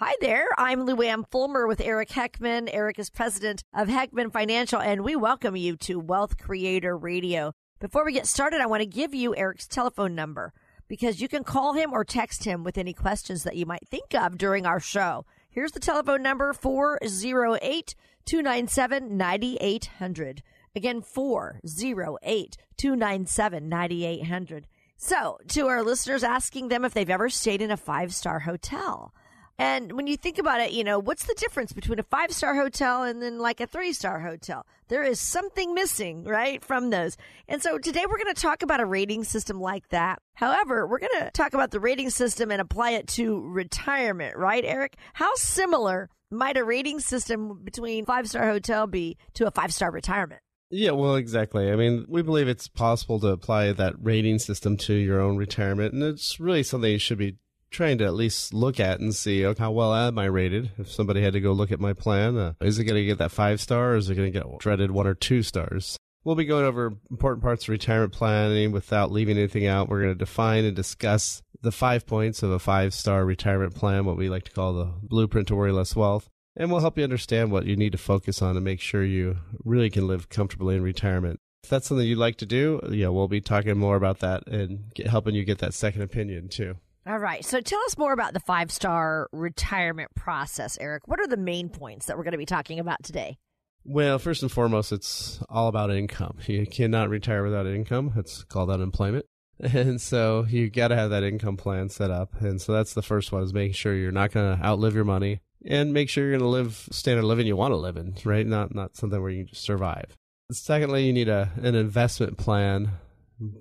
Hi there. I'm Luann Fulmer with Eric Heckman. Eric is president of Heckman Financial, and we welcome you to Wealth Creator Radio. Before we get started, I want to give you Eric's telephone number because you can call him or text him with any questions that you might think of during our show. Here's the telephone number 408 297 9800. Again, 408 297 9800. So, to our listeners, asking them if they've ever stayed in a five star hotel. And when you think about it, you know, what's the difference between a five star hotel and then like a three star hotel? There is something missing, right, from those. And so today we're going to talk about a rating system like that. However, we're going to talk about the rating system and apply it to retirement, right, Eric? How similar might a rating system between five star hotel be to a five star retirement? Yeah, well, exactly. I mean, we believe it's possible to apply that rating system to your own retirement, and it's really something you should be trying to at least look at and see okay, how well am I rated. If somebody had to go look at my plan, uh, is it going to get that five star or is it going to get dreaded one or two stars? We'll be going over important parts of retirement planning without leaving anything out. We're going to define and discuss the five points of a five star retirement plan, what we like to call the blueprint to worry less wealth. And we'll help you understand what you need to focus on to make sure you really can live comfortably in retirement. If that's something you'd like to do, yeah, we'll be talking more about that and get, helping you get that second opinion too. All right. So tell us more about the five star retirement process, Eric. What are the main points that we're going to be talking about today? Well, first and foremost, it's all about income. You cannot retire without income. It's called unemployment. And so you got to have that income plan set up. And so that's the first one is making sure you're not going to outlive your money and make sure you're going to live standard living you want to live in, right? Not, not something where you survive. Secondly, you need a, an investment plan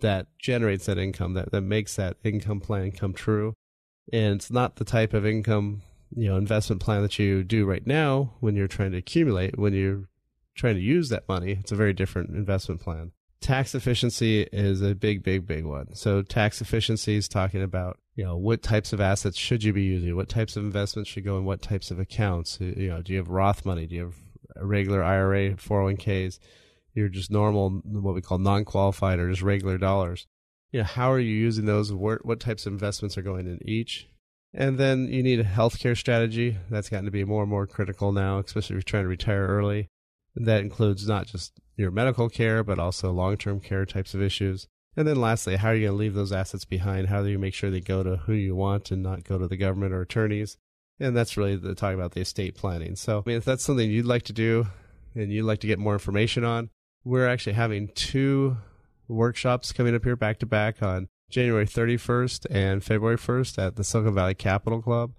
that generates that income, that, that makes that income plan come true. And it's not the type of income, you know, investment plan that you do right now when you're trying to accumulate. When you're trying to use that money, it's a very different investment plan. Tax efficiency is a big, big, big one. So tax efficiency is talking about, you know, what types of assets should you be using? What types of investments should go in what types of accounts? You know, do you have Roth money? Do you have regular IRA, 401ks? You're just normal, what we call non-qualified or just regular dollars. You know, how are you using those? What, what types of investments are going in each? And then you need a healthcare strategy. That's gotten to be more and more critical now, especially if you're trying to retire early. That includes not just your medical care, but also long term care types of issues. And then lastly, how are you going to leave those assets behind? How do you make sure they go to who you want and not go to the government or attorneys? And that's really the talk about the estate planning. So, I mean, if that's something you'd like to do and you'd like to get more information on, we're actually having two workshops coming up here back to back on January 31st and February 1st at the Silicon Valley Capital Club.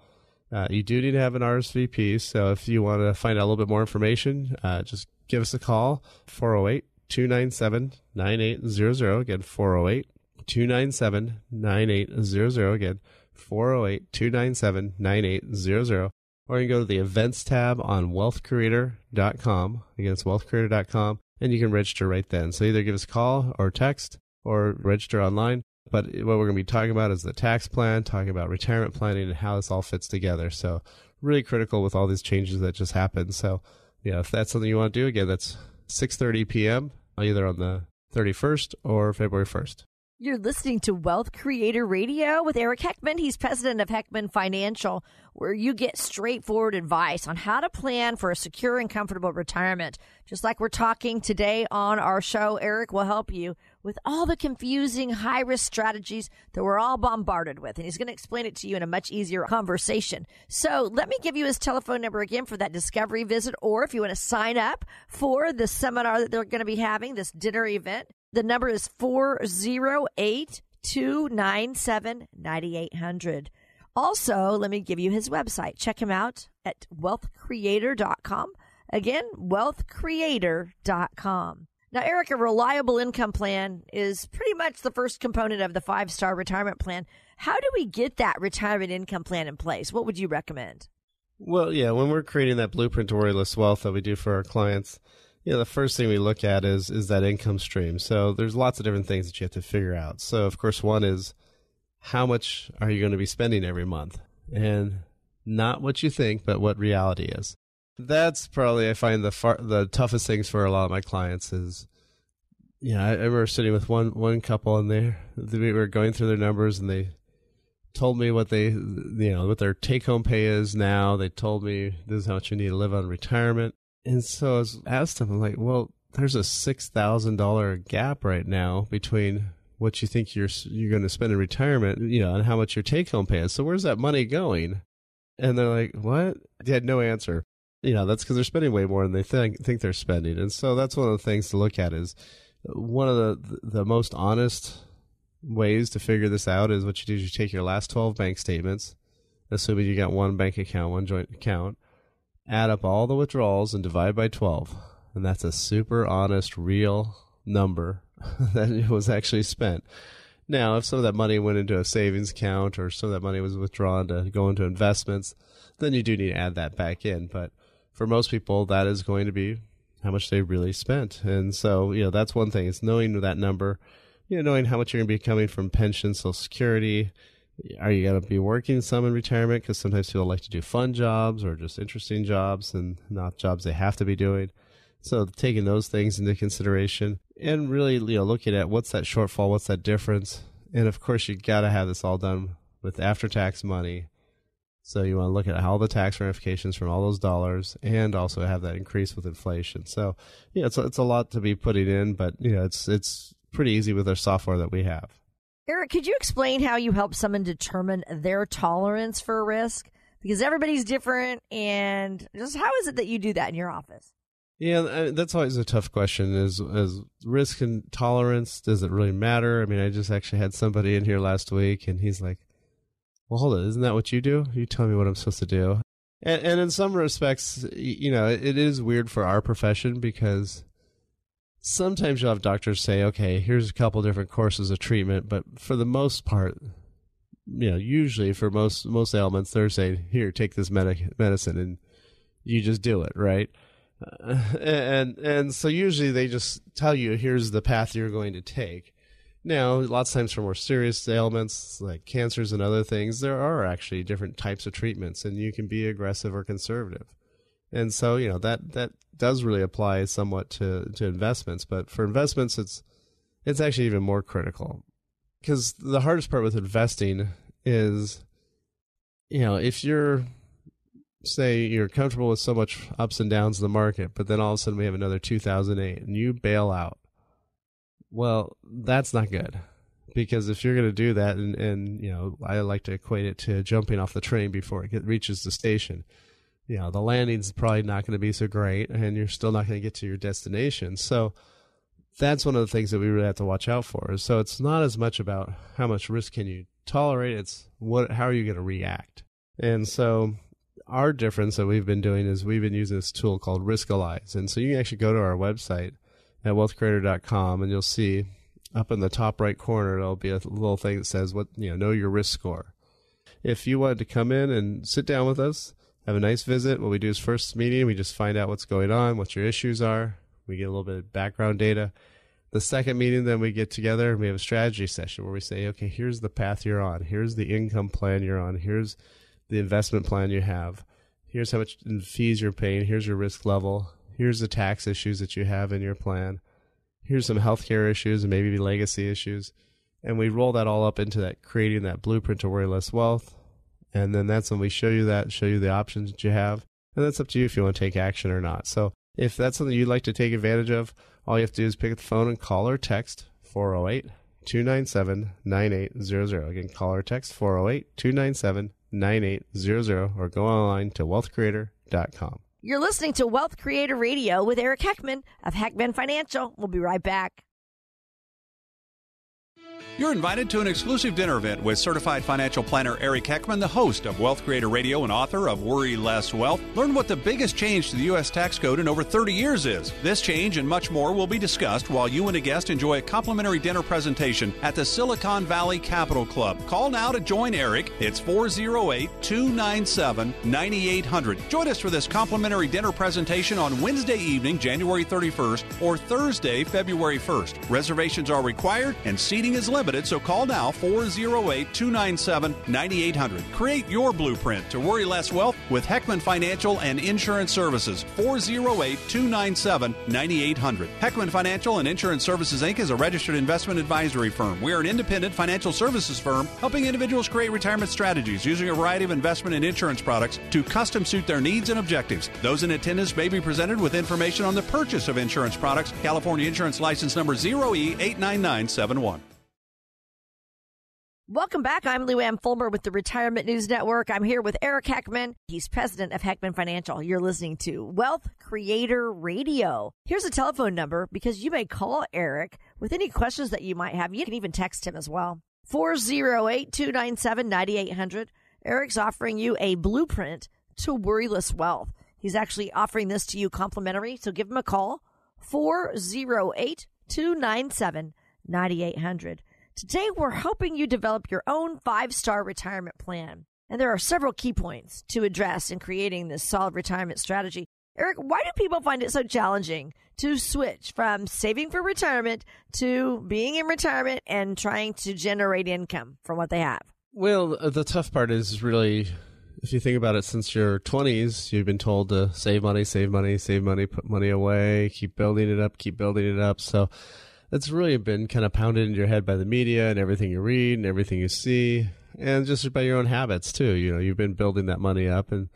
Uh, you do need to have an RSVP, so if you want to find out a little bit more information, uh, just give us a call 408 297 9800. Again, 408 297 9800. Again, 408 297 9800. Or you can go to the events tab on wealthcreator.com. Again, it's wealthcreator.com and you can register right then. So either give us a call or text or register online. But what we're going to be talking about is the tax plan, talking about retirement planning and how this all fits together. So really critical with all these changes that just happened. So, yeah, if that's something you want to do, again, that's 6.30 p.m. either on the 31st or February 1st. You're listening to Wealth Creator Radio with Eric Heckman. He's president of Heckman Financial, where you get straightforward advice on how to plan for a secure and comfortable retirement. Just like we're talking today on our show, Eric will help you with all the confusing high risk strategies that we're all bombarded with. And he's going to explain it to you in a much easier conversation. So let me give you his telephone number again for that discovery visit, or if you want to sign up for the seminar that they're going to be having, this dinner event. The number is 408 297 9800. Also, let me give you his website. Check him out at wealthcreator.com. Again, wealthcreator.com. Now, Eric, a reliable income plan is pretty much the first component of the five star retirement plan. How do we get that retirement income plan in place? What would you recommend? Well, yeah, when we're creating that blueprint to worryless wealth that we do for our clients, you know, the first thing we look at is is that income stream. So there's lots of different things that you have to figure out. So of course, one is how much are you going to be spending every month, and not what you think, but what reality is. That's probably I find the far, the toughest things for a lot of my clients is, you know, I, I remember sitting with one one couple and they we were going through their numbers and they told me what they you know what their take home pay is now. They told me this is how much you need to live on retirement. And so I was asked them, I'm like, well, there's a six thousand dollar gap right now between what you think you're you're going to spend in retirement, you know, and how much your take home pay is. So where's that money going? And they're like, what? They had no answer. You know, that's because they're spending way more than they think think they're spending. And so that's one of the things to look at is one of the the most honest ways to figure this out is what you do is you take your last 12 bank statements, assuming you got one bank account, one joint account, add up all the withdrawals and divide by 12. And that's a super honest, real number that was actually spent. Now, if some of that money went into a savings account or some of that money was withdrawn to go into investments, then you do need to add that back in. But for most people, that is going to be how much they really spent. And so, you know, that's one thing. It's knowing that number, you know, knowing how much you're going to be coming from pension, social security. Are you going to be working some in retirement? Because sometimes people like to do fun jobs or just interesting jobs and not jobs they have to be doing. So taking those things into consideration and really, you know, looking at what's that shortfall, what's that difference, and of course you got to have this all done with after-tax money. So you want to look at all the tax ramifications from all those dollars, and also have that increase with inflation. So, yeah, it's it's a lot to be putting in, but you know, it's it's pretty easy with our software that we have. Eric, could you explain how you help someone determine their tolerance for risk? Because everybody's different, and just how is it that you do that in your office? Yeah, uh, that's always a tough question. Is is risk and tolerance? Does it really matter? I mean, I just actually had somebody in here last week, and he's like, "Well, hold on, isn't that what you do? You tell me what I'm supposed to do." And, and in some respects, you know, it, it is weird for our profession because sometimes you'll have doctors say, "Okay, here's a couple different courses of treatment," but for the most part, you know, usually for most most ailments, they're saying, "Here, take this medic- medicine," and you just do it, right? Uh, and and so usually they just tell you here's the path you're going to take. Now, lots of times for more serious ailments like cancers and other things, there are actually different types of treatments, and you can be aggressive or conservative. And so, you know that that does really apply somewhat to to investments, but for investments, it's it's actually even more critical because the hardest part with investing is, you know, if you're say you're comfortable with so much ups and downs in the market, but then all of a sudden we have another 2008 and you bail out. Well, that's not good because if you're going to do that, and, and you know, I like to equate it to jumping off the train before it get, reaches the station. You know, the landing's probably not going to be so great, and you're still not going to get to your destination. So that's one of the things that we really have to watch out for. So it's not as much about how much risk can you tolerate; it's what how are you going to react. And so our difference that we've been doing is we've been using this tool called Riskalyze. And so you can actually go to our website at wealthcreator.com and you'll see up in the top right corner, there'll be a little thing that says, what, you know, know your risk score. If you wanted to come in and sit down with us, have a nice visit, what we do is first meeting, we just find out what's going on, what your issues are. We get a little bit of background data. The second meeting, then we get together and we have a strategy session where we say, okay, here's the path you're on. Here's the income plan you're on. Here's the investment plan you have. Here's how much fees you're paying. Here's your risk level. Here's the tax issues that you have in your plan. Here's some healthcare issues and maybe legacy issues. And we roll that all up into that, creating that blueprint to worry less wealth. And then that's when we show you that, show you the options that you have. And that's up to you if you want to take action or not. So if that's something you'd like to take advantage of, all you have to do is pick up the phone and call or text 408 297 9800. Again, call or text 408 297 9800 or go online to wealthcreator.com. You're listening to Wealth Creator Radio with Eric Heckman of Heckman Financial. We'll be right back. You're invited to an exclusive dinner event with certified financial planner Eric Heckman, the host of Wealth Creator Radio and author of Worry Less Wealth. Learn what the biggest change to the U.S. tax code in over 30 years is. This change and much more will be discussed while you and a guest enjoy a complimentary dinner presentation at the Silicon Valley Capital Club. Call now to join Eric. It's 408 297 9800. Join us for this complimentary dinner presentation on Wednesday evening, January 31st, or Thursday, February 1st. Reservations are required and seating is limited so call now 408 297 9800. Create your blueprint to worry less wealth with Heckman Financial and Insurance Services. 408 297 9800. Heckman Financial and Insurance Services Inc. is a registered investment advisory firm. We are an independent financial services firm helping individuals create retirement strategies using a variety of investment and insurance products to custom suit their needs and objectives. Those in attendance may be presented with information on the purchase of insurance products. California Insurance License Number 0E89971. Welcome back. I'm Lou Ann Fulmer with the Retirement News Network. I'm here with Eric Heckman. He's president of Heckman Financial. You're listening to Wealth Creator Radio. Here's a telephone number because you may call Eric with any questions that you might have. You can even text him as well. 408 297 9800. Eric's offering you a blueprint to worryless wealth. He's actually offering this to you complimentary, so give him a call. 408 297 9800. Today, we're helping you develop your own five star retirement plan. And there are several key points to address in creating this solid retirement strategy. Eric, why do people find it so challenging to switch from saving for retirement to being in retirement and trying to generate income from what they have? Well, the tough part is really if you think about it, since your 20s, you've been told to save money, save money, save money, put money away, keep building it up, keep building it up. So that's really been kind of pounded into your head by the media and everything you read and everything you see, and just by your own habits too. You know, you've been building that money up and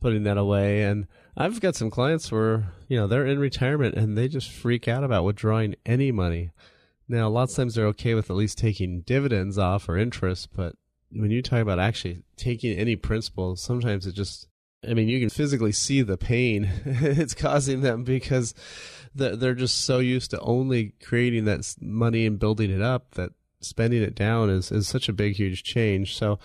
putting that away. And I've got some clients where you know they're in retirement and they just freak out about withdrawing any money. Now, lots of times they're okay with at least taking dividends off or interest, but when you talk about actually taking any principal, sometimes it just I mean, you can physically see the pain it's causing them because they're just so used to only creating that money and building it up that spending it down is, is such a big, huge change. So,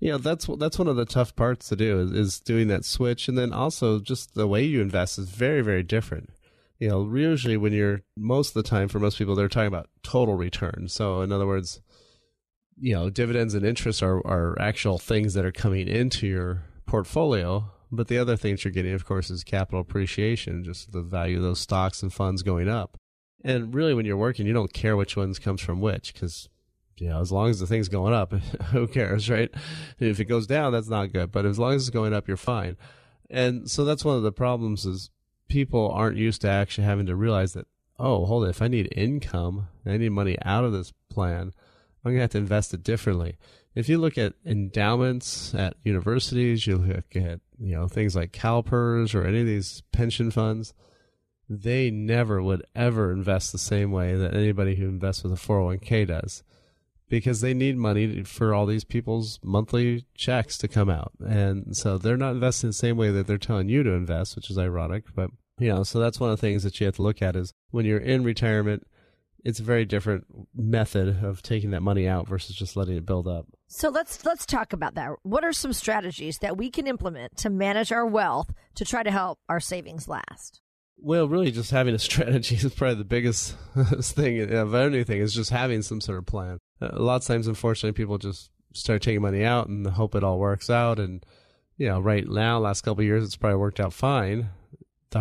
you know, that's that's one of the tough parts to do is, is doing that switch, and then also just the way you invest is very, very different. You know, usually when you're most of the time for most people, they're talking about total return. So, in other words, you know, dividends and interest are are actual things that are coming into your portfolio but the other things you're getting, of course, is capital appreciation, just the value of those stocks and funds going up. And really, when you're working, you don't care which ones comes from which, because you know, as long as the thing's going up, who cares, right? If it goes down, that's not good. But as long as it's going up, you're fine. And so that's one of the problems is people aren't used to actually having to realize that, oh, hold it, if I need income, I need money out of this plan, I'm going to have to invest it differently. If you look at endowments at universities, you look at you know things like CalPERS or any of these pension funds, they never would ever invest the same way that anybody who invests with a 401k does because they need money for all these people's monthly checks to come out. And so they're not investing the same way that they're telling you to invest, which is ironic, but you know, so that's one of the things that you have to look at is when you're in retirement, it's a very different method of taking that money out versus just letting it build up. So let's let's talk about that. What are some strategies that we can implement to manage our wealth to try to help our savings last? Well, really, just having a strategy is probably the biggest thing of anything. Is just having some sort of plan. Uh, a lot of times, unfortunately, people just start taking money out and hope it all works out. And you know, right now, last couple of years, it's probably worked out fine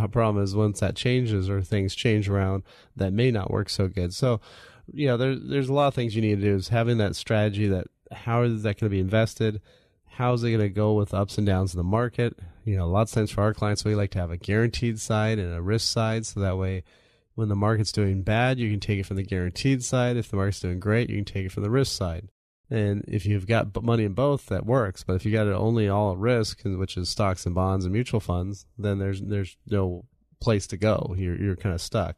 the problem is once that changes or things change around, that may not work so good. So, you know, there, there's a lot of things you need to do. Is having that strategy that how is that going to be invested? How's it going to go with ups and downs in the market? You know, lots of times for our clients, we like to have a guaranteed side and a risk side, so that way, when the market's doing bad, you can take it from the guaranteed side. If the market's doing great, you can take it from the risk side. And if you've got money in both, that works. But if you got it only all at risk, which is stocks and bonds and mutual funds, then there's there's no place to go. You're you're kind of stuck.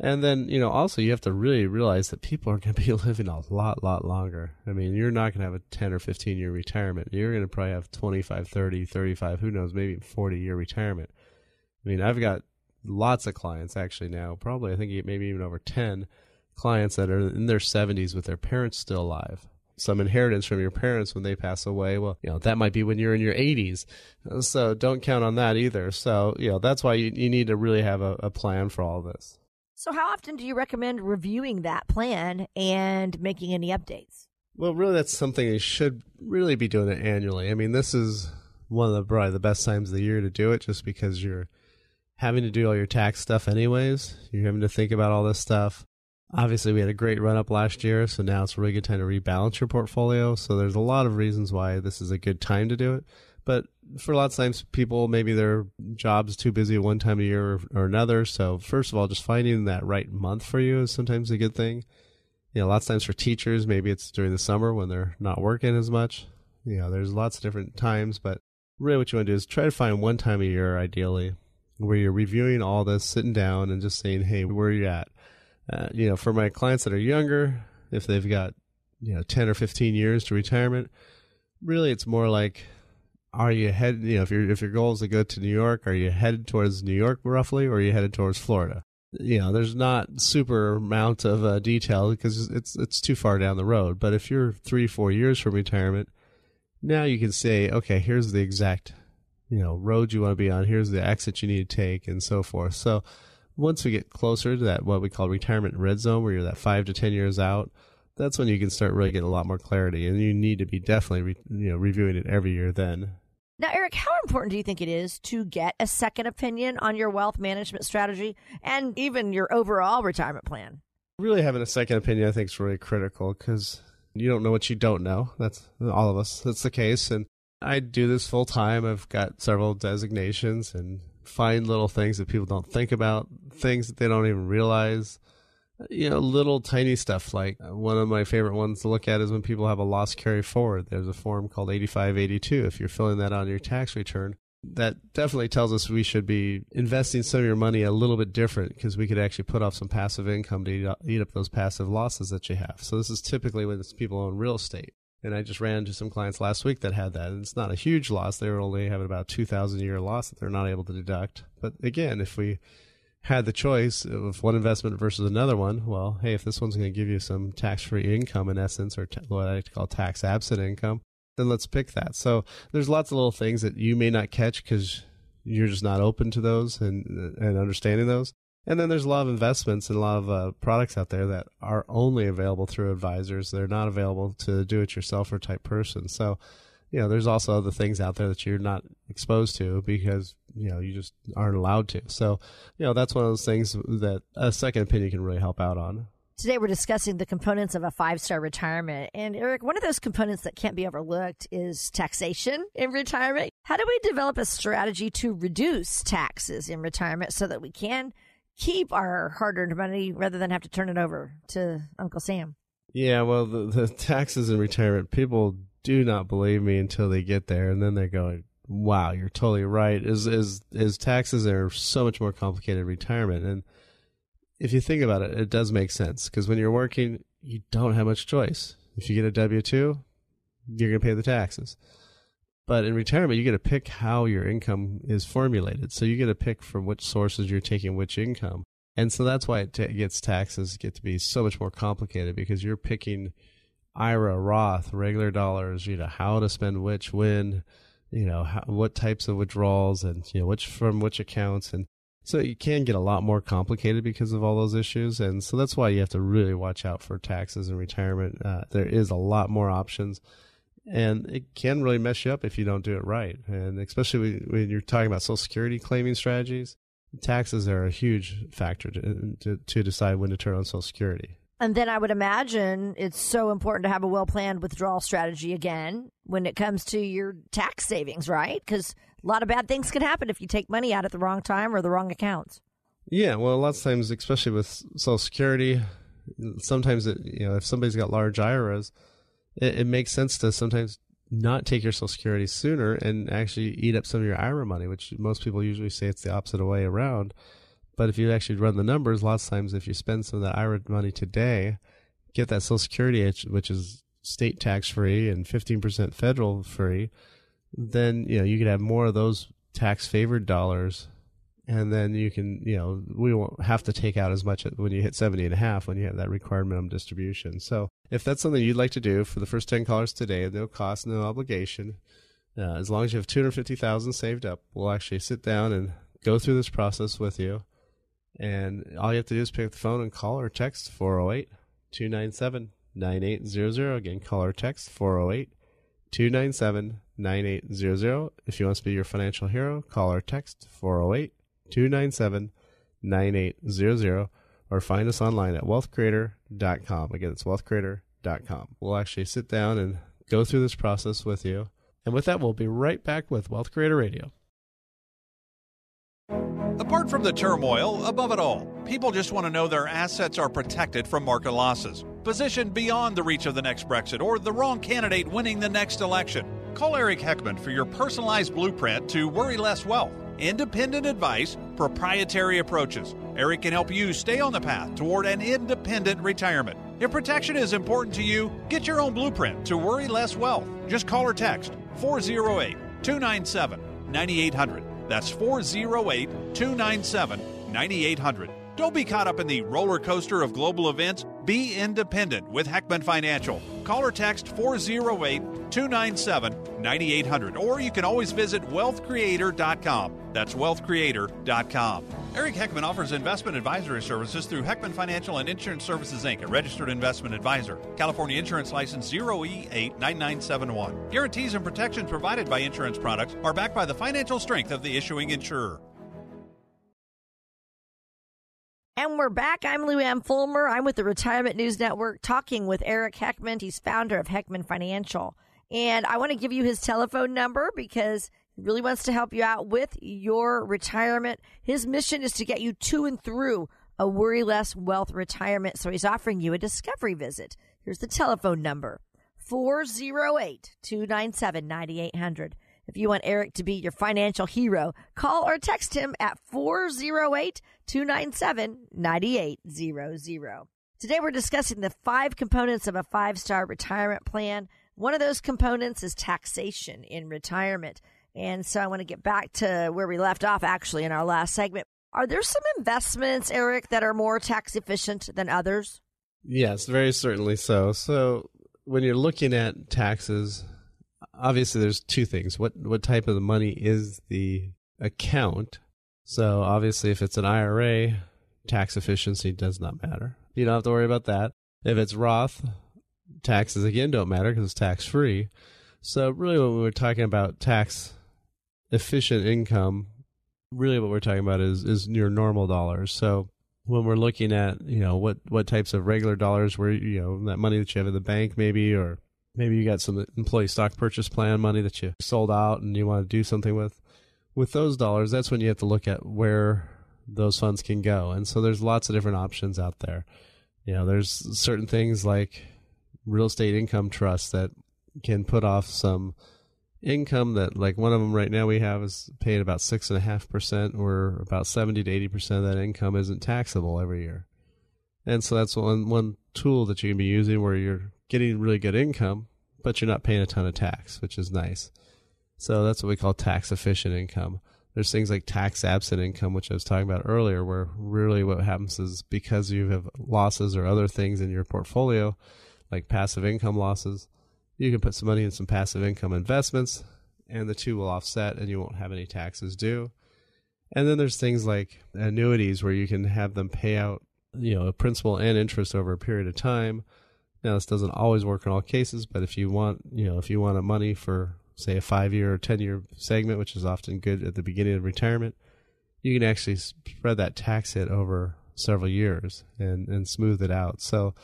And then, you know, also you have to really realize that people are going to be living a lot, lot longer. I mean, you're not going to have a 10 or 15 year retirement. You're going to probably have 25, 30, 35, who knows, maybe 40 year retirement. I mean, I've got lots of clients actually now, probably I think maybe even over 10 clients that are in their 70s with their parents still alive. Some inheritance from your parents when they pass away. Well, you know, that might be when you're in your 80s. So don't count on that either. So, you know, that's why you, you need to really have a, a plan for all this. So, how often do you recommend reviewing that plan and making any updates? Well, really, that's something you should really be doing it annually. I mean, this is one of the probably the best times of the year to do it, just because you're having to do all your tax stuff anyways. You're having to think about all this stuff. Obviously, we had a great run up last year, so now it's a really good time to rebalance your portfolio. So there's a lot of reasons why this is a good time to do it. But for a lot of times, people maybe their job's too busy at one time of year or, or another. So first of all, just finding that right month for you is sometimes a good thing you know, lots of times for teachers, maybe it's during the summer when they're not working as much. You know, there's lots of different times, but really what you want to do is try to find one time a year, ideally, where you're reviewing all this, sitting down and just saying, hey, where are you at? Uh, you know, for my clients that are younger, if they've got, you know, 10 or 15 years to retirement, really it's more like, are you headed, you know, if, your if your goal is to go to New York, are you headed towards New York roughly, or are you headed towards Florida? you know, there's not super amount of uh, detail because it's it's too far down the road. But if you're three four years from retirement, now you can say, okay, here's the exact you know road you want to be on. Here's the exit you need to take, and so forth. So once we get closer to that what we call retirement red zone, where you're that five to ten years out, that's when you can start really getting a lot more clarity, and you need to be definitely re, you know reviewing it every year then. Now, Eric, how important do you think it is to get a second opinion on your wealth management strategy and even your overall retirement plan? Really having a second opinion, I think, is really critical because you don't know what you don't know. That's all of us. That's the case. And I do this full time. I've got several designations and find little things that people don't think about, things that they don't even realize you know, little tiny stuff like uh, one of my favorite ones to look at is when people have a loss carry forward. There's a form called 8582. If you're filling that on your tax return, that definitely tells us we should be investing some of your money a little bit different because we could actually put off some passive income to eat up, eat up those passive losses that you have. So this is typically when people own real estate. And I just ran into some clients last week that had that. And it's not a huge loss. They were only having about 2000 a year loss that they're not able to deduct. But again, if we had the choice of one investment versus another one, well, hey, if this one's going to give you some tax free income in essence, or what I like to call tax absent income, then let's pick that. So there's lots of little things that you may not catch because you're just not open to those and and understanding those. And then there's a lot of investments and a lot of uh, products out there that are only available through advisors. They're not available to do it yourselfer type person. So you know, there's also other things out there that you're not exposed to because, you know, you just aren't allowed to. So, you know, that's one of those things that a second opinion can really help out on. Today, we're discussing the components of a five star retirement. And Eric, one of those components that can't be overlooked is taxation in retirement. How do we develop a strategy to reduce taxes in retirement so that we can keep our hard earned money rather than have to turn it over to Uncle Sam? Yeah, well, the, the taxes in retirement, people do not believe me until they get there, and then they're going, "Wow, you're totally right." Is is is taxes are so much more complicated retirement, and if you think about it, it does make sense because when you're working, you don't have much choice. If you get a W two, you're going to pay the taxes. But in retirement, you get to pick how your income is formulated. So you get to pick from which sources you're taking which income. And so that's why it t- gets taxes get to be so much more complicated because you're picking IRA, Roth, regular dollars, you know, how to spend which, when, you know, how, what types of withdrawals and, you know, which from which accounts. And so it can get a lot more complicated because of all those issues. And so that's why you have to really watch out for taxes in retirement. Uh, there is a lot more options and it can really mess you up if you don't do it right. And especially when you're talking about social security claiming strategies, taxes are a huge factor to, to, to decide when to turn on social security. And then I would imagine it's so important to have a well planned withdrawal strategy again when it comes to your tax savings, right? Because a lot of bad things can happen if you take money out at the wrong time or the wrong accounts. Yeah, well, lots of times, especially with Social Security, sometimes it, you know if somebody's got large IRAs, it, it makes sense to sometimes not take your Social Security sooner and actually eat up some of your IRA money, which most people usually say it's the opposite way around. But if you actually run the numbers, lots of times if you spend some of that IRA money today, get that Social Security, which is state tax free and 15% federal free, then you know you could have more of those tax favored dollars and then you can, you know, we won't have to take out as much when you hit 70 and a half when you have that required minimum distribution. So if that's something you'd like to do for the first 10 callers today, no cost, no obligation, uh, as long as you have 250,000 saved up, we'll actually sit down and go through this process with you. And all you have to do is pick up the phone and call or text 408 297 9800. Again, call or text 408 297 9800. If you want to be your financial hero, call or text 408 297 9800 or find us online at wealthcreator.com. Again, it's wealthcreator.com. We'll actually sit down and go through this process with you. And with that, we'll be right back with Wealth Creator Radio. Apart from the turmoil, above it all, people just want to know their assets are protected from market losses, positioned beyond the reach of the next Brexit or the wrong candidate winning the next election. Call Eric Heckman for your personalized blueprint to worry less wealth. Independent advice, proprietary approaches. Eric can help you stay on the path toward an independent retirement. If protection is important to you, get your own blueprint to worry less wealth. Just call or text 408 297 9800. That's 408 297 9800. Don't be caught up in the roller coaster of global events. Be independent with Heckman Financial. Call or text 408 297 9800, or you can always visit wealthcreator.com. That's wealthcreator.com. Eric Heckman offers investment advisory services through Heckman Financial and Insurance Services Inc., a registered investment advisor. California Insurance License 0E89971. Guarantees and protections provided by insurance products are backed by the financial strength of the issuing insurer. And we're back. I'm Lou Ann Fulmer. I'm with the Retirement News Network talking with Eric Heckman. He's founder of Heckman Financial. And I want to give you his telephone number because he really wants to help you out with your retirement. His mission is to get you to and through a worry less wealth retirement. So he's offering you a discovery visit. Here's the telephone number 408 297 9800. If you want Eric to be your financial hero, call or text him at 408 297 9800. Today we're discussing the five components of a five star retirement plan. One of those components is taxation in retirement. And so I want to get back to where we left off actually in our last segment. Are there some investments, Eric, that are more tax efficient than others? Yes, very certainly so. So when you're looking at taxes, obviously there's two things. What what type of the money is the account? So obviously if it's an IRA, tax efficiency does not matter. You don't have to worry about that. If it's Roth, taxes again don't matter because it's tax free. So really when we're talking about tax efficient income, really what we're talking about is is your normal dollars. So when we're looking at, you know, what what types of regular dollars where you know, that money that you have in the bank maybe or maybe you got some employee stock purchase plan money that you sold out and you want to do something with with those dollars that's when you have to look at where those funds can go. And so there's lots of different options out there. You know there's certain things like real estate income trusts that can put off some income that like one of them right now we have is paid about six and a half percent or about 70 to 80 percent of that income isn't taxable every year. And so that's one one tool that you can be using where you're getting really good income, but you're not paying a ton of tax, which is nice. So that's what we call tax efficient income. There's things like tax absent income, which I was talking about earlier, where really what happens is because you have losses or other things in your portfolio, like passive income losses, you can put some money in some passive income investments and the two will offset and you won't have any taxes due. And then there's things like annuities where you can have them pay out, you know, principal and interest over a period of time now, this doesn't always work in all cases, but if you want, you know, if you want money for say a five year or ten year segment, which is often good at the beginning of retirement, you can actually spread that tax hit over several years and and smooth it out. So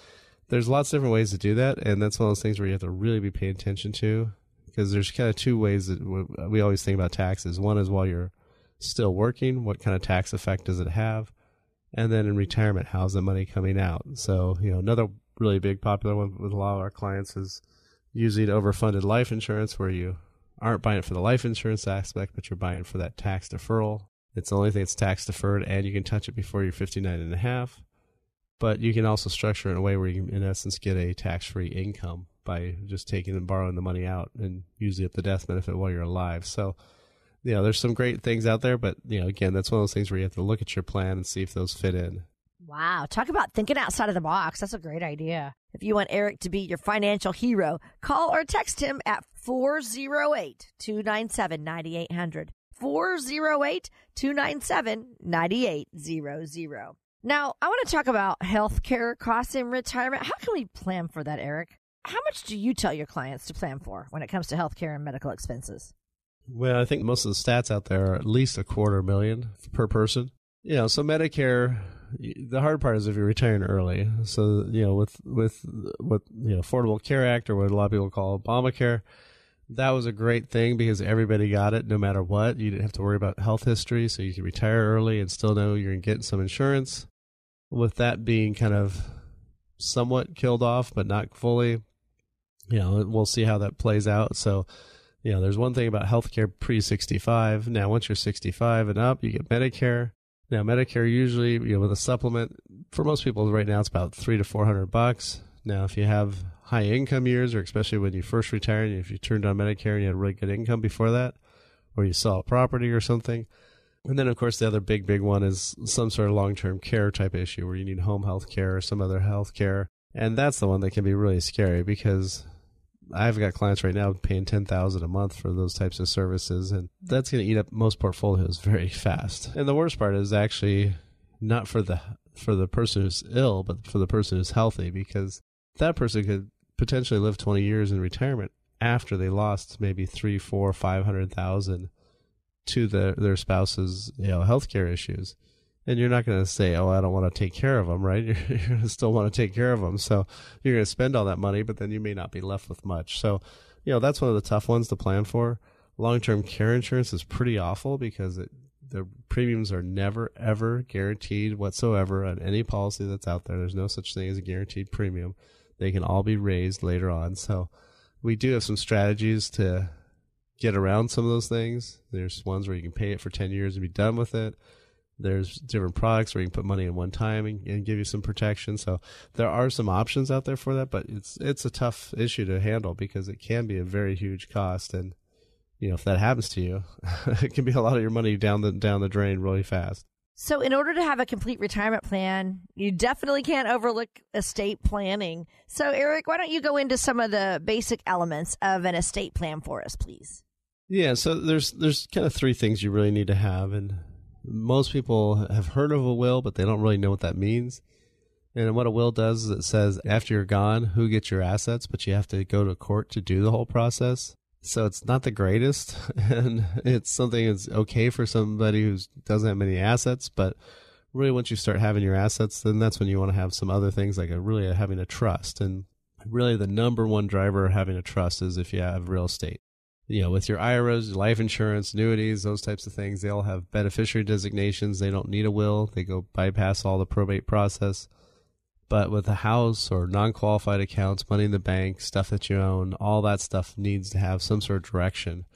there's lots of different ways to do that, and that's one of those things where you have to really be paying attention to because there's kind of two ways that we always think about taxes. One is while you're still working, what kind of tax effect does it have? And then in retirement, how's the money coming out? So, you know, another really big popular one with a lot of our clients is using overfunded life insurance where you aren't buying it for the life insurance aspect, but you're buying for that tax deferral. It's the only thing that's tax deferred and you can touch it before you're 59 and a half. But you can also structure it in a way where you in essence, get a tax free income by just taking and borrowing the money out and using up the death benefit while you're alive. So you know, there's some great things out there, but you know, again, that's one of those things where you have to look at your plan and see if those fit in. Wow. Talk about thinking outside of the box. That's a great idea. If you want Eric to be your financial hero, call or text him at 408 297 9800. 408 297 9800. Now, I want to talk about health care costs in retirement. How can we plan for that, Eric? How much do you tell your clients to plan for when it comes to health care and medical expenses? Well, I think most of the stats out there are at least a quarter million per person. You know, so Medicare, the hard part is if you're retiring early. So, you know, with, with what, you know, Affordable Care Act or what a lot of people call Obamacare, that was a great thing because everybody got it no matter what. You didn't have to worry about health history, so you could retire early and still know you're getting some insurance. With that being kind of somewhat killed off, but not fully, you know, we'll see how that plays out. So, you know, there's one thing about healthcare pre 65. Now, once you're 65 and up, you get Medicare. Now, Medicare usually, you know, with a supplement, for most people right now, it's about three to 400 bucks. Now, if you have high income years, or especially when you first retire, and if you turned on Medicare and you had really good income before that, or you saw a property or something. And then, of course, the other big, big one is some sort of long term care type issue where you need home health care or some other health care. And that's the one that can be really scary because I've got clients right now paying ten thousand a month for those types of services, and that's going to eat up most portfolios very fast. And the worst part is actually not for the for the person who's ill, but for the person who's healthy, because that person could potentially live twenty years in retirement after they lost maybe three, four, five hundred thousand to the, their spouse's you know healthcare issues and you're not going to say, "Oh, I don't want to take care of them," right? You're, you're going to still want to take care of them, so you're going to spend all that money, but then you may not be left with much. So, you know, that's one of the tough ones to plan for. Long-term care insurance is pretty awful because it, the premiums are never ever guaranteed whatsoever on any policy that's out there. There's no such thing as a guaranteed premium. They can all be raised later on. So, we do have some strategies to get around some of those things. There's ones where you can pay it for 10 years and be done with it there's different products where you can put money in one time and, and, give you some protection. So there are some options out there for that, but it's it's a tough issue to handle because it can be a very huge cost. And you know, if that happens to you, it can be a lot of your money down the down the drain really fast. So, in order to have a complete retirement plan, you definitely can't overlook estate planning. So, Eric, why don't you go into some of the basic elements of an estate plan for us, please? Yeah, so there's there's kind of three things you really need to have, and most people have heard of a will, but they don't really know what that means. And what a will does is it says after you're gone, who gets your assets, but you have to go to court to do the whole process. So it's not the greatest, and it's something that's okay for somebody who doesn't have many assets. But really, once you start having your assets, then that's when you want to have some other things like a, really having a trust. And really, the number one driver of having a trust is if you have real estate you know, with your IRAs, life insurance, annuities, those types of things, they all have beneficiary designations. They don't need a will. They go bypass all the probate process. But with a house or non qualified accounts, money in the bank, stuff that you own, all that stuff needs to have some sort of direction.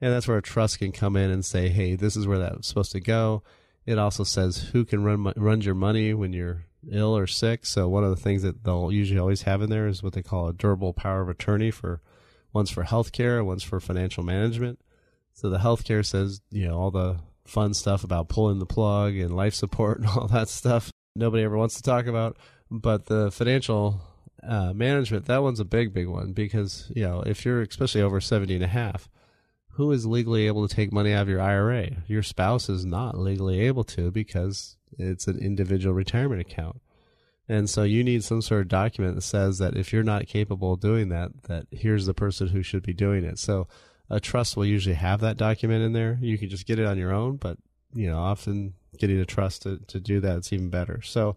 And that's where a trust can come in and say, hey, this is where that's supposed to go. It also says who can run runs your money when you're ill or sick. So one of the things that they'll usually always have in there is what they call a durable power of attorney for One's for healthcare, one's for financial management. So the healthcare says, you know, all the fun stuff about pulling the plug and life support and all that stuff nobody ever wants to talk about. But the financial uh, management, that one's a big, big one because, you know, if you're especially over 70 and a half, who is legally able to take money out of your IRA? Your spouse is not legally able to because it's an individual retirement account. And so you need some sort of document that says that if you're not capable of doing that, that here's the person who should be doing it. So a trust will usually have that document in there. You can just get it on your own, but you know, often getting a trust to, to do that, it's even better. So,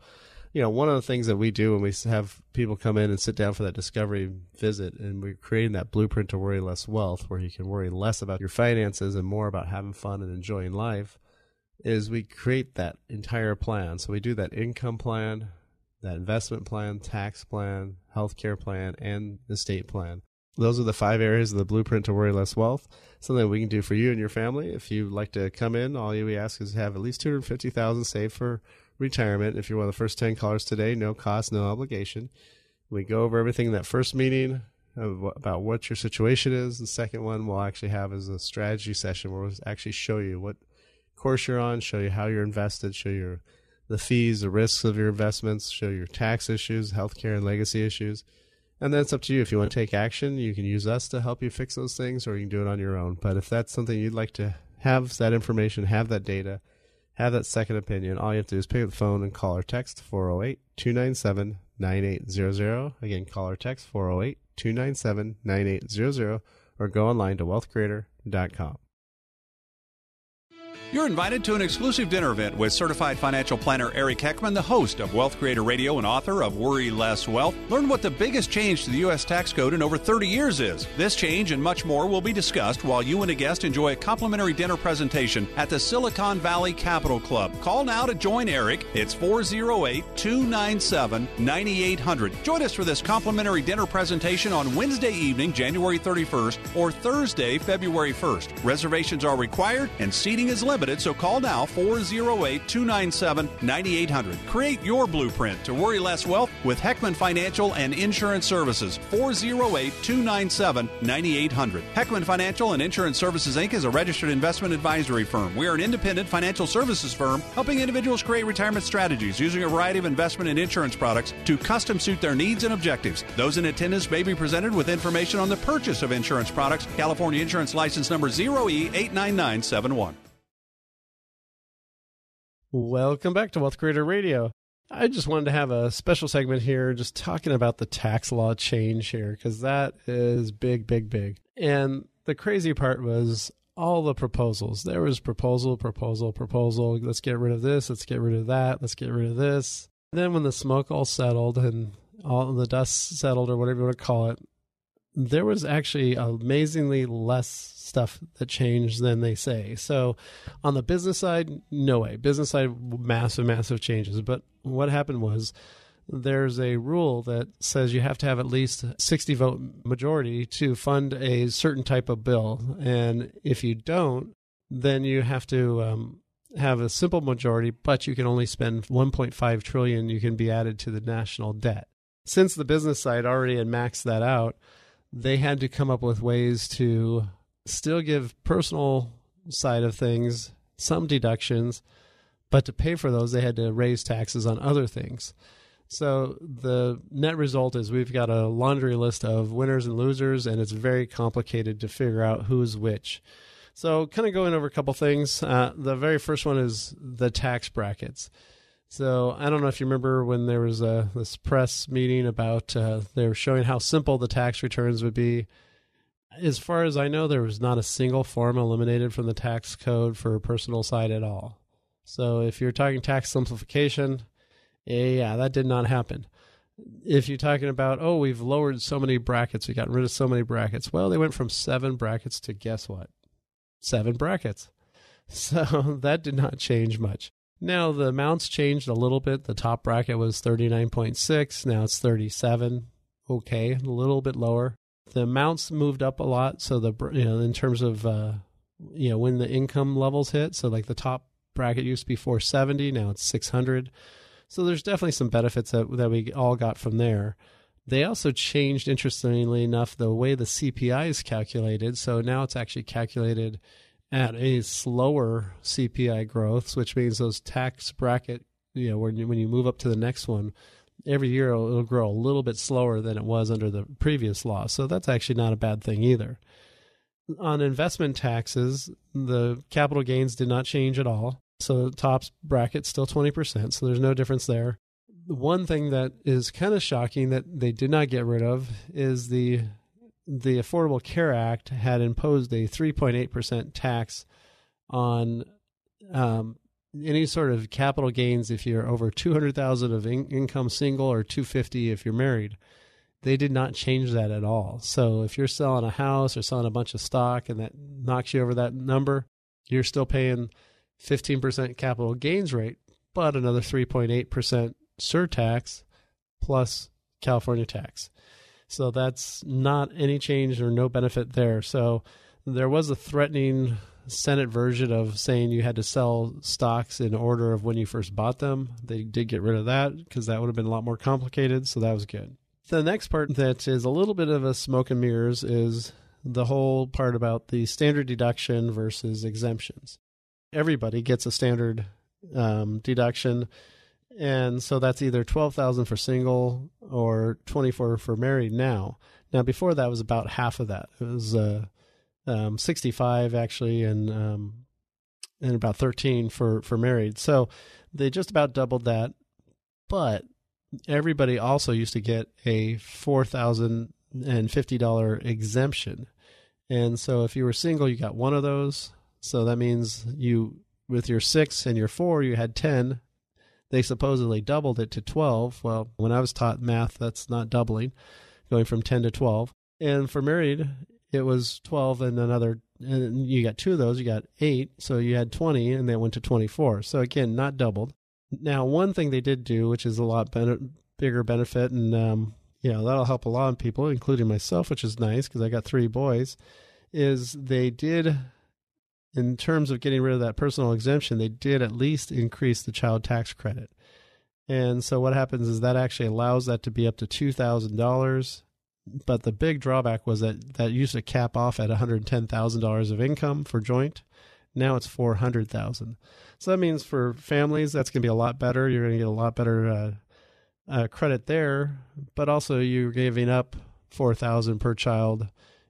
you know, one of the things that we do when we have people come in and sit down for that discovery visit, and we're creating that blueprint to worry less wealth, where you can worry less about your finances and more about having fun and enjoying life, is we create that entire plan. So we do that income plan, that investment plan, tax plan, healthcare plan, and estate plan. Those are the five areas of the blueprint to worry less wealth. Something we can do for you and your family. If you'd like to come in, all you we ask is have at least two hundred fifty thousand saved for retirement. If you're one of the first ten callers today, no cost, no obligation. We go over everything in that first meeting. about what your situation is. The second one we'll actually have is a strategy session where we'll actually show you what course you're on, show you how you're invested, show you the fees, the risks of your investments, show your tax issues, healthcare and legacy issues. And then it's up to you. If you want to take action, you can use us to help you fix those things or you can do it on your own. But if that's something you'd like to have that information, have that data, have that second opinion, all you have to do is pick up the phone and call or text 408 297 9800. Again, call or text 408 297 9800 or go online to wealthcreator.com. You're invited to an exclusive dinner event with certified financial planner Eric Heckman, the host of Wealth Creator Radio and author of Worry Less Wealth. Learn what the biggest change to the U.S. tax code in over 30 years is. This change and much more will be discussed while you and a guest enjoy a complimentary dinner presentation at the Silicon Valley Capital Club. Call now to join Eric. It's 408 297 9800. Join us for this complimentary dinner presentation on Wednesday evening, January 31st, or Thursday, February 1st. Reservations are required and seating is limited limited, so call now 408 297 9800. Create your blueprint to worry less wealth with Heckman Financial and Insurance Services. 408 297 9800. Heckman Financial and Insurance Services Inc. is a registered investment advisory firm. We are an independent financial services firm helping individuals create retirement strategies using a variety of investment and insurance products to custom suit their needs and objectives. Those in attendance may be presented with information on the purchase of insurance products. California Insurance License Number 0E89971. Welcome back to Wealth Creator Radio. I just wanted to have a special segment here just talking about the tax law change here because that is big, big, big. And the crazy part was all the proposals. There was proposal, proposal, proposal. Let's get rid of this. Let's get rid of that. Let's get rid of this. And then when the smoke all settled and all the dust settled or whatever you want to call it, there was actually amazingly less stuff that changed than they say. So on the business side, no way. Business side, massive, massive changes. But what happened was there's a rule that says you have to have at least 60 vote majority to fund a certain type of bill. And if you don't, then you have to um, have a simple majority, but you can only spend 1.5 trillion. You can be added to the national debt. Since the business side already had maxed that out, they had to come up with ways to still give personal side of things some deductions, but to pay for those, they had to raise taxes on other things. So the net result is we've got a laundry list of winners and losers, and it's very complicated to figure out who's which. So, kind of going over a couple things. Uh, the very first one is the tax brackets. So I don't know if you remember when there was a this press meeting about uh, they were showing how simple the tax returns would be. As far as I know, there was not a single form eliminated from the tax code for personal side at all. So if you're talking tax simplification, eh, yeah, that did not happen. If you're talking about, oh, we've lowered so many brackets, we got rid of so many brackets. Well, they went from seven brackets to guess what? Seven brackets. So that did not change much. Now the amounts changed a little bit. The top bracket was 39.6, now it's 37. Okay, a little bit lower. The amounts moved up a lot, so the you know in terms of uh, you know when the income levels hit, so like the top bracket used to be 470, now it's 600. So there's definitely some benefits that that we all got from there. They also changed, interestingly enough, the way the CPI is calculated. So now it's actually calculated at a slower CPI growth, which means those tax bracket, you know, when you, when you move up to the next one, every year it'll, it'll grow a little bit slower than it was under the previous law. So that's actually not a bad thing either. On investment taxes, the capital gains did not change at all. So the top bracket still 20%, so there's no difference there. The one thing that is kind of shocking that they did not get rid of is the the Affordable Care Act had imposed a 3.8% tax on um, any sort of capital gains if you're over 200,000 of in- income single or 250 if you're married. They did not change that at all. So if you're selling a house or selling a bunch of stock and that knocks you over that number, you're still paying 15% capital gains rate, but another 3.8% surtax plus California tax. So that's not any change or no benefit there. So there was a threatening Senate version of saying you had to sell stocks in order of when you first bought them. They did get rid of that because that would have been a lot more complicated. So that was good. The next part that is a little bit of a smoke and mirrors is the whole part about the standard deduction versus exemptions. Everybody gets a standard um, deduction, and so that's either twelve thousand for single or twenty four for married. Now, now before that was about half of that. It was uh, um, sixty five actually, and um, and about thirteen for for married. So they just about doubled that, but everybody also used to get a four thousand and fifty dollar exemption. And so if you were single, you got one of those. So that means you with your six and your four, you had ten. They supposedly doubled it to twelve. Well, when I was taught math, that's not doubling, going from ten to twelve. And for married, it was twelve and another and you got two of those, you got eight, so you had 20, and they went to 24. So again, not doubled. Now, one thing they did do, which is a lot ben- bigger benefit, and um, you know that'll help a lot of people, including myself, which is nice because I got three boys, is they did, in terms of getting rid of that personal exemption, they did at least increase the child tax credit. And so what happens is that actually allows that to be up to two thousand dollars but the big drawback was that that used to cap off at $110,000 of income for joint. Now it's 400,000. So that means for families that's going to be a lot better. You're going to get a lot better uh, uh, credit there, but also you're giving up 4,000 per child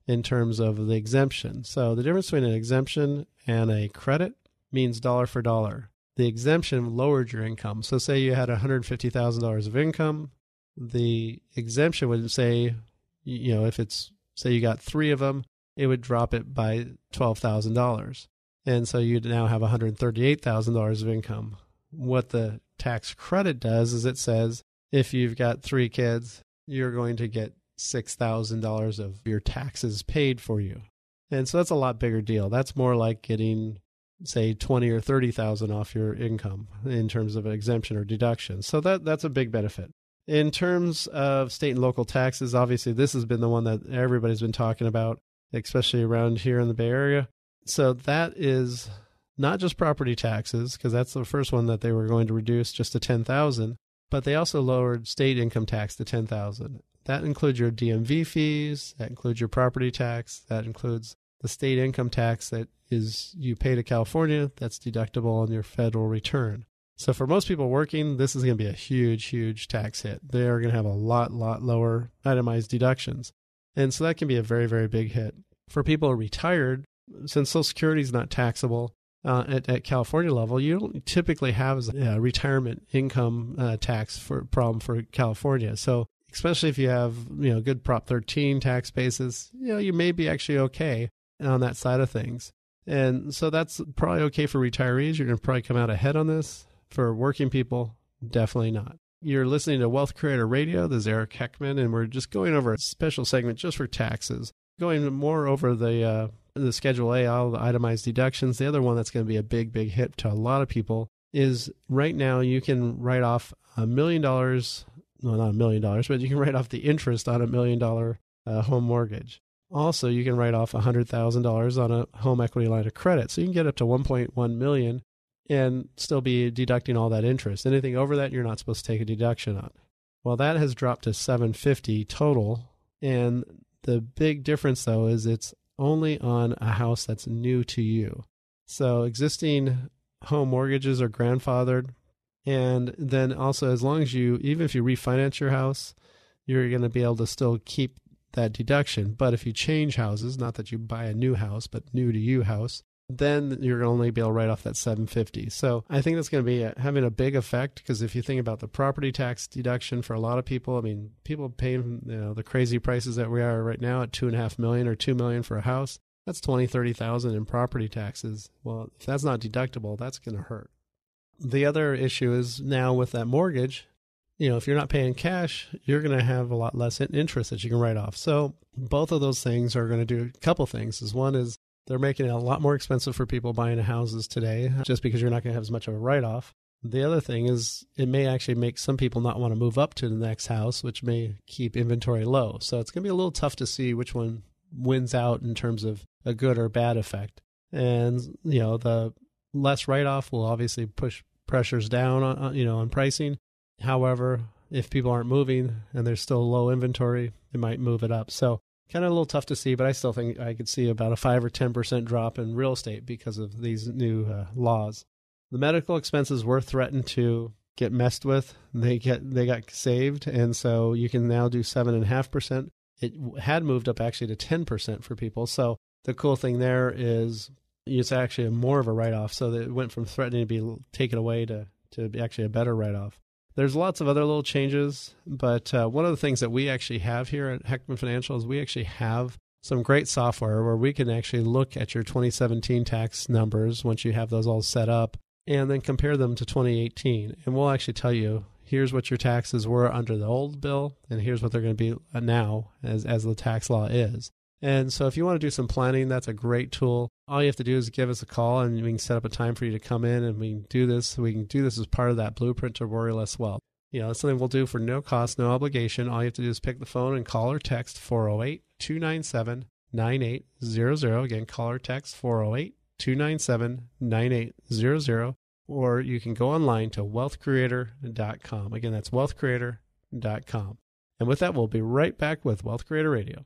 in terms of the exemption. So the difference between an exemption and a credit means dollar for dollar. The exemption lowered your income. So say you had $150,000 of income, the exemption would say you know, if it's say you got three of them, it would drop it by twelve thousand dollars, and so you'd now have one hundred thirty-eight thousand dollars of income. What the tax credit does is it says if you've got three kids, you're going to get six thousand dollars of your taxes paid for you, and so that's a lot bigger deal. That's more like getting say 20 or 30,000 off your income in terms of exemption or deduction. So that that's a big benefit. In terms of state and local taxes, obviously this has been the one that everybody's been talking about, especially around here in the Bay Area. So that is not just property taxes, because that's the first one that they were going to reduce just to 10,000, but they also lowered state income tax to 10,000. That includes your DMV fees, that includes your property tax, that includes the state income tax that is you pay to California, that's deductible on your federal return. So for most people working, this is going to be a huge, huge tax hit. They are going to have a lot, lot lower itemized deductions. And so that can be a very, very big hit. For people retired, since Social Security is not taxable uh, at, at, California level, you don't typically have a retirement income uh, tax for problem for California. So especially if you have you know good Prop 13 tax basis, you know you may be actually okay on that side of things. And so that's probably okay for retirees. You're going to probably come out ahead on this. For working people, definitely not. You're listening to Wealth Creator Radio. This is Eric Heckman, and we're just going over a special segment just for taxes, going more over the uh, the Schedule A, all the itemized deductions. The other one that's going to be a big, big hit to a lot of people is right now you can write off a million dollars. Well, not a million dollars, but you can write off the interest on a million dollar uh, home mortgage. Also, you can write off $100,000 on a home equity line of credit. So you can get up to 1.1 million and still be deducting all that interest. Anything over that, you're not supposed to take a deduction on. Well, that has dropped to 750 total, and the big difference though is it's only on a house that's new to you. So existing home mortgages are grandfathered, and then also as long as you, even if you refinance your house, you're going to be able to still keep that deduction. But if you change houses, not that you buy a new house, but new to you house, then you're only be able to write off that 750. So I think that's going to be a, having a big effect because if you think about the property tax deduction for a lot of people, I mean, people paying you know the crazy prices that we are right now at two and a half million or two million for a house. That's twenty, thirty thousand in property taxes. Well, if that's not deductible, that's going to hurt. The other issue is now with that mortgage, you know, if you're not paying cash, you're going to have a lot less interest that you can write off. So both of those things are going to do a couple things. Is one is they're making it a lot more expensive for people buying houses today just because you're not going to have as much of a write off. The other thing is, it may actually make some people not want to move up to the next house, which may keep inventory low. So it's going to be a little tough to see which one wins out in terms of a good or bad effect. And, you know, the less write off will obviously push pressures down on, you know, on pricing. However, if people aren't moving and there's still low inventory, it might move it up. So kind of a little tough to see, but I still think I could see about a 5 or 10% drop in real estate because of these new uh, laws. The medical expenses were threatened to get messed with. They get they got saved, and so you can now do seven and a half percent. It had moved up actually to ten percent for people. So the cool thing there is it's actually more of a write off. So it went from threatening to be taken away to to actually a better write off. There's lots of other little changes, but uh, one of the things that we actually have here at Heckman Financial is we actually have some great software where we can actually look at your 2017 tax numbers once you have those all set up and then compare them to 2018. And we'll actually tell you here's what your taxes were under the old bill, and here's what they're going to be uh, now as, as the tax law is. And so if you want to do some planning, that's a great tool. All you have to do is give us a call and we can set up a time for you to come in and we can do this. We can do this as part of that blueprint to worry less wealth. You know, something we'll do for no cost, no obligation. All you have to do is pick the phone and call or text 408 297 9800. Again, call or text 408 297 9800. Or you can go online to wealthcreator.com. Again, that's wealthcreator.com. And with that, we'll be right back with Wealth Creator Radio.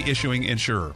issuing insurer.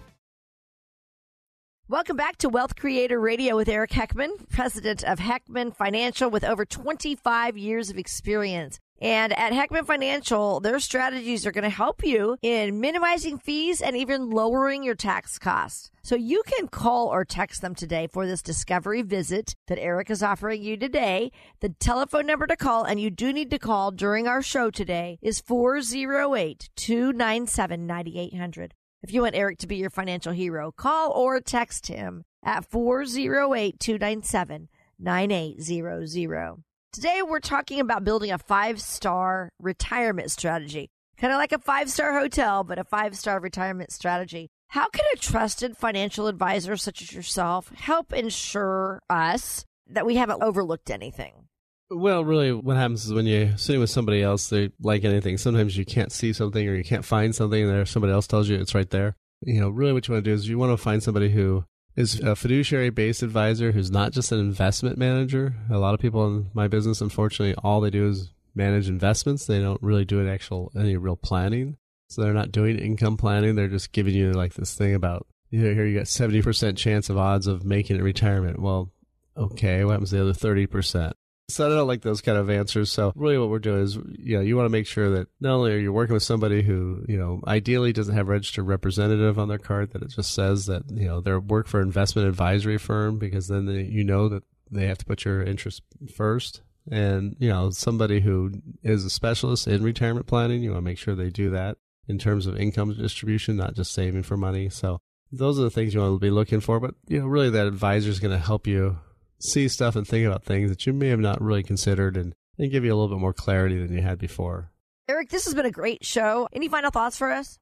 Welcome back to Wealth Creator Radio with Eric Heckman, president of Heckman Financial with over 25 years of experience. And at Heckman Financial, their strategies are going to help you in minimizing fees and even lowering your tax costs. So you can call or text them today for this discovery visit that Eric is offering you today. The telephone number to call, and you do need to call during our show today, is 408 297 9800. If you want Eric to be your financial hero, call or text him at 408 297 9800. Today, we're talking about building a five star retirement strategy, kind of like a five star hotel, but a five star retirement strategy. How can a trusted financial advisor such as yourself help ensure us that we haven't overlooked anything? Well, really, what happens is when you're sitting with somebody else, they like anything. Sometimes you can't see something or you can't find something, and there somebody else tells you it's right there. You know, really, what you want to do is you want to find somebody who is a fiduciary based advisor who's not just an investment manager. A lot of people in my business, unfortunately, all they do is manage investments. They don't really do an actual any real planning. So they're not doing income planning. They're just giving you like this thing about you know, here you got seventy percent chance of odds of making it retirement. Well, okay, what happens to the other thirty percent? So I don't like those kind of answers. So really what we're doing is, you know, you want to make sure that not only are you working with somebody who, you know, ideally doesn't have registered representative on their card, that it just says that, you know, they're work for investment advisory firm because then they, you know that they have to put your interest first. And, you know, somebody who is a specialist in retirement planning, you want to make sure they do that in terms of income distribution, not just saving for money. So those are the things you want to be looking for. But, you know, really that advisor is going to help you see stuff and think about things that you may have not really considered and, and give you a little bit more clarity than you had before. Eric, this has been a great show. Any final thoughts for us?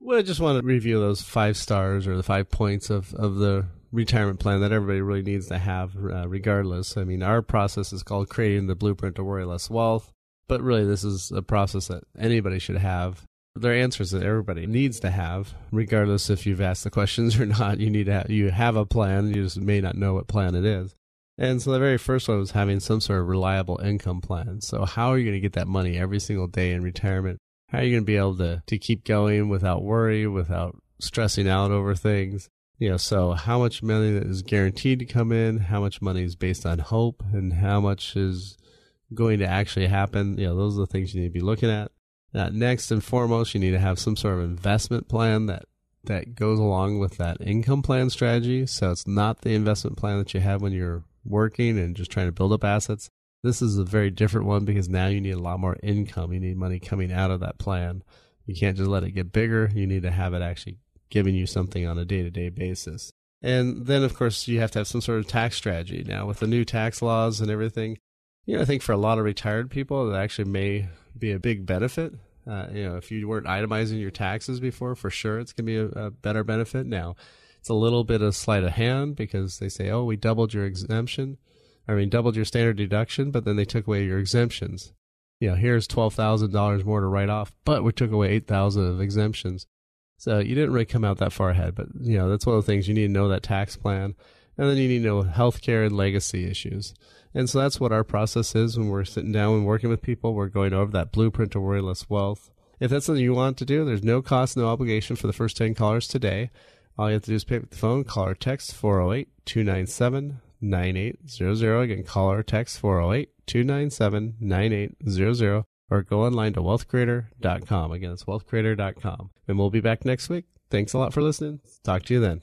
Well, I just want to review those five stars or the five points of, of the retirement plan that everybody really needs to have, uh, regardless. I mean, our process is called creating the blueprint to worry less wealth, but really, this is a process that anybody should have. There are answers that everybody needs to have, regardless if you've asked the questions or not. You need to have, you have a plan. You just may not know what plan it is. And so the very first one was having some sort of reliable income plan. So how are you going to get that money every single day in retirement? How are you going to be able to, to keep going without worry, without stressing out over things? You know, so how much money is guaranteed to come in? How much money is based on hope? And how much is going to actually happen? You know, those are the things you need to be looking at. Uh, next and foremost, you need to have some sort of investment plan that that goes along with that income plan strategy. So it's not the investment plan that you have when you're working and just trying to build up assets. This is a very different one because now you need a lot more income. You need money coming out of that plan. You can't just let it get bigger. You need to have it actually giving you something on a day to day basis. And then, of course, you have to have some sort of tax strategy. Now, with the new tax laws and everything, you know, I think for a lot of retired people, that actually may be a big benefit. Uh, you know, if you weren't itemizing your taxes before, for sure, it's going to be a, a, better benefit. Now, it's a little bit of sleight of hand because they say, oh, we doubled your exemption. I mean, doubled your standard deduction, but then they took away your exemptions. You know, here's $12,000 more to write off, but we took away 8,000 of exemptions. So you didn't really come out that far ahead, but you know, that's one of the things you need to know that tax plan. And then you need to know healthcare and legacy issues. And so that's what our process is when we're sitting down and working with people. We're going over that blueprint to worry less wealth. If that's something you want to do, there's no cost, no obligation for the first 10 callers today. All you have to do is pick up the phone, call or text 408 297 9800. Again, call or text 408 297 9800 or go online to wealthcreator.com. Again, it's wealthcreator.com. And we'll be back next week. Thanks a lot for listening. Talk to you then.